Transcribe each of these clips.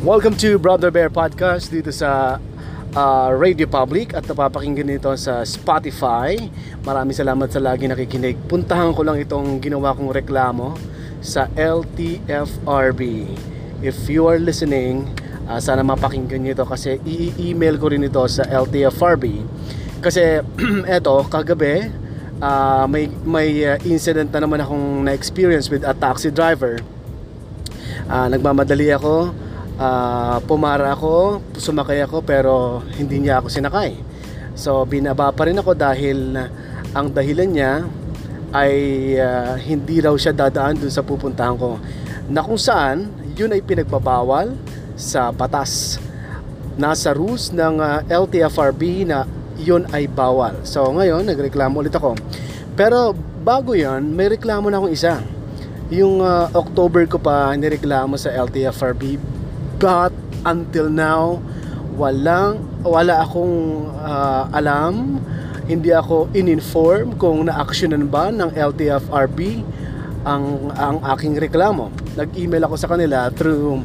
Welcome to Brother Bear Podcast dito sa uh, Radio Public at napapakinggan nito sa Spotify. Maraming salamat sa lagi nakikinig. Puntahan ko lang itong ginawa kong reklamo sa LTFRB. If you are listening, uh, sana mapakinggan nyo ito kasi i-email ko rin ito sa LTFRB. Kasi eto, kagabi, uh, may, may uh, incident na naman akong na-experience with a taxi driver. Uh, nagmamadali ako, uh, pumara ako, sumakay ako pero hindi niya ako sinakay. So binaba pa rin ako dahil ang dahilan niya ay uh, hindi raw siya dadaan dun sa pupuntahan ko. Na kung saan, yun ay pinagbabawal sa batas. Nasa rules ng uh, LTFRB na yun ay bawal. So ngayon, nagreklamo ulit ako. Pero bago yon may reklamo na akong isa. Yung uh, October ko pa nireklamo sa LTFRB But until now, walang wala akong uh, alam, hindi ako in-inform kung na-actionan ba ng LTFRB ang ang aking reklamo. Nag-email ako sa kanila through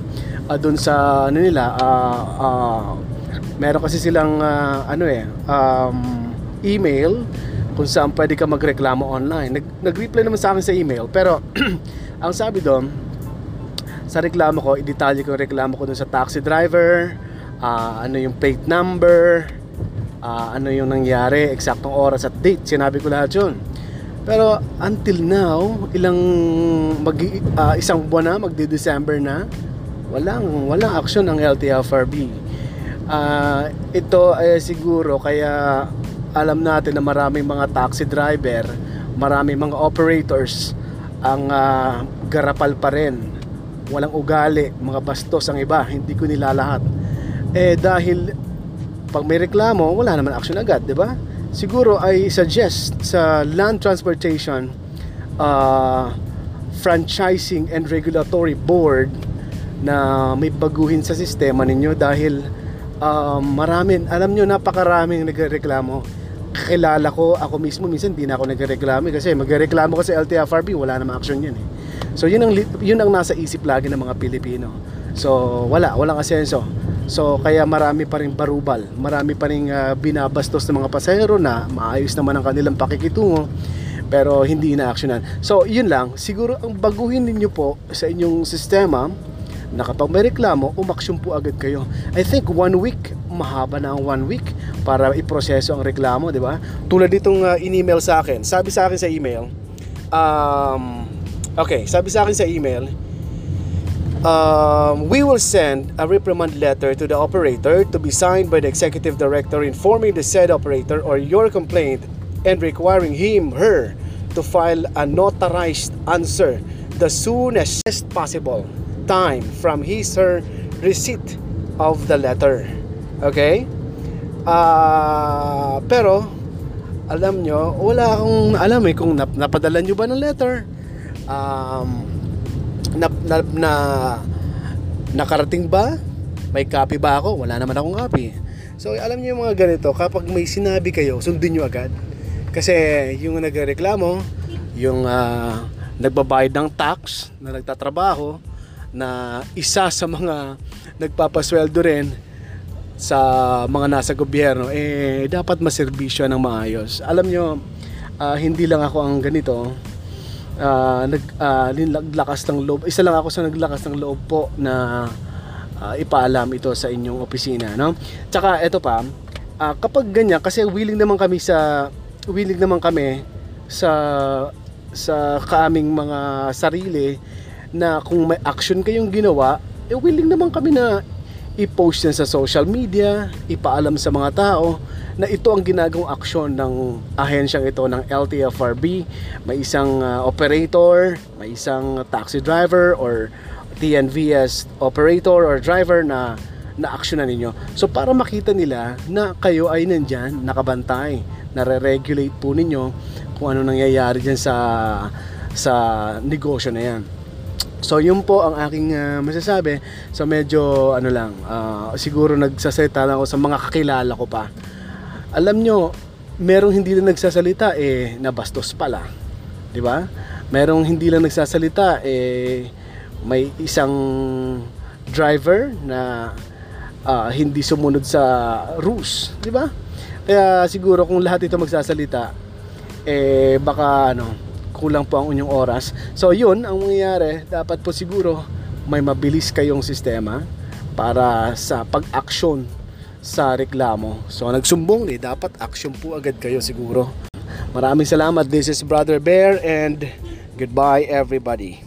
uh, doon sa ano nila uh, uh, meron kasi silang uh, ano eh um, email kung saan pwede ka magreklamo online. Nag, nag-reply naman sa akin sa email pero ang sabi doon sa reklamo ko, i-detalye ko yung reklamo ko dun sa taxi driver, uh, ano yung plate number, uh, ano yung nangyari, eksaktong oras at date, sinabi ko lahat yun. Pero until now, ilang mag, uh, isang buwan na, magdi-December na, walang walang action ng LTFRB. Uh, ito ay siguro kaya alam natin na maraming mga taxi driver, maraming mga operators ang uh, garapal pa rin walang ugali, mga bastos ang iba, hindi ko nilalahat. Eh dahil pag may reklamo, wala naman action agad, 'di ba? Siguro ay suggest sa Land Transportation uh, Franchising and Regulatory Board na may baguhin sa sistema ninyo dahil uh, marami, alam nyo, napakaraming nagreklamo. Kilala ko, ako mismo minsan hindi na ako nagreklamo kasi magreklamo ko sa LTFRB, wala namang action yun eh. So yun ang yun ang nasa isip lagi ng mga Pilipino. So wala, walang asenso. So kaya marami pa rin barubal, marami pa rin uh, binabastos ng mga pasahero na maayos naman ang kanilang pakikitungo pero hindi na-actionan. So yun lang, siguro ang baguhin ninyo po sa inyong sistema na kapag may reklamo, umaksyon po agad kayo. I think one week, mahaba na ang one week para iproseso ang reklamo, di ba? Tulad ditong uh, in-email sa akin. Sabi sa akin sa email, um, Okay, sabi sa akin sa email, um, we will send a reprimand letter to the operator to be signed by the executive director informing the said operator or your complaint and requiring him, her, to file a notarized answer the soonest possible time from his, her receipt of the letter. Okay? Uh, pero, alam nyo, wala akong alam eh kung nap napadala nyo ba ng letter um, na, na, na nakarating ba? May copy ba ako? Wala naman akong copy. So alam niyo yung mga ganito, kapag may sinabi kayo, sundin niyo agad. Kasi yung nagreklamo, yung uh, nagbabayad ng tax na nagtatrabaho, na isa sa mga nagpapasweldo rin sa mga nasa gobyerno, eh dapat maserbisyo ng maayos. Alam nyo, uh, hindi lang ako ang ganito, uh, nag uh, ng loob. Isa lang ako sa naglakas ng loob po na uh, ipaalam ito sa inyong opisina, no? Tsaka ito pa, uh, kapag ganyan kasi willing naman kami sa willing naman kami sa sa kaming mga sarili na kung may action kayong ginawa, eh willing naman kami na i-post yan sa social media, ipaalam sa mga tao na ito ang ginagawang aksyon ng ahensyang ito ng LTFRB. May isang uh, operator, may isang taxi driver or TNVS operator or driver na na-actionan ninyo. So para makita nila na kayo ay nandyan, nakabantay, nare-regulate po ninyo kung ano nangyayari dyan sa sa negosyo na yan. So yun po ang aking uh, masasabi. So medyo ano lang, uh, siguro nagsasalita lang ako sa mga kakilala ko pa. Alam nyo, merong hindi lang nagsasalita eh nabastos pala. 'Di ba? Merong hindi lang nagsasalita eh may isang driver na ah, hindi sumunod sa rules, di ba? Kaya siguro kung lahat ito magsasalita, eh baka ano, kulang po ang inyong oras. So yun, ang mangyayari, dapat po siguro may mabilis kayong sistema para sa pag-action sa reklamo. So nagsumbong eh, dapat action po agad kayo siguro. Maraming salamat. This is Brother Bear and goodbye everybody.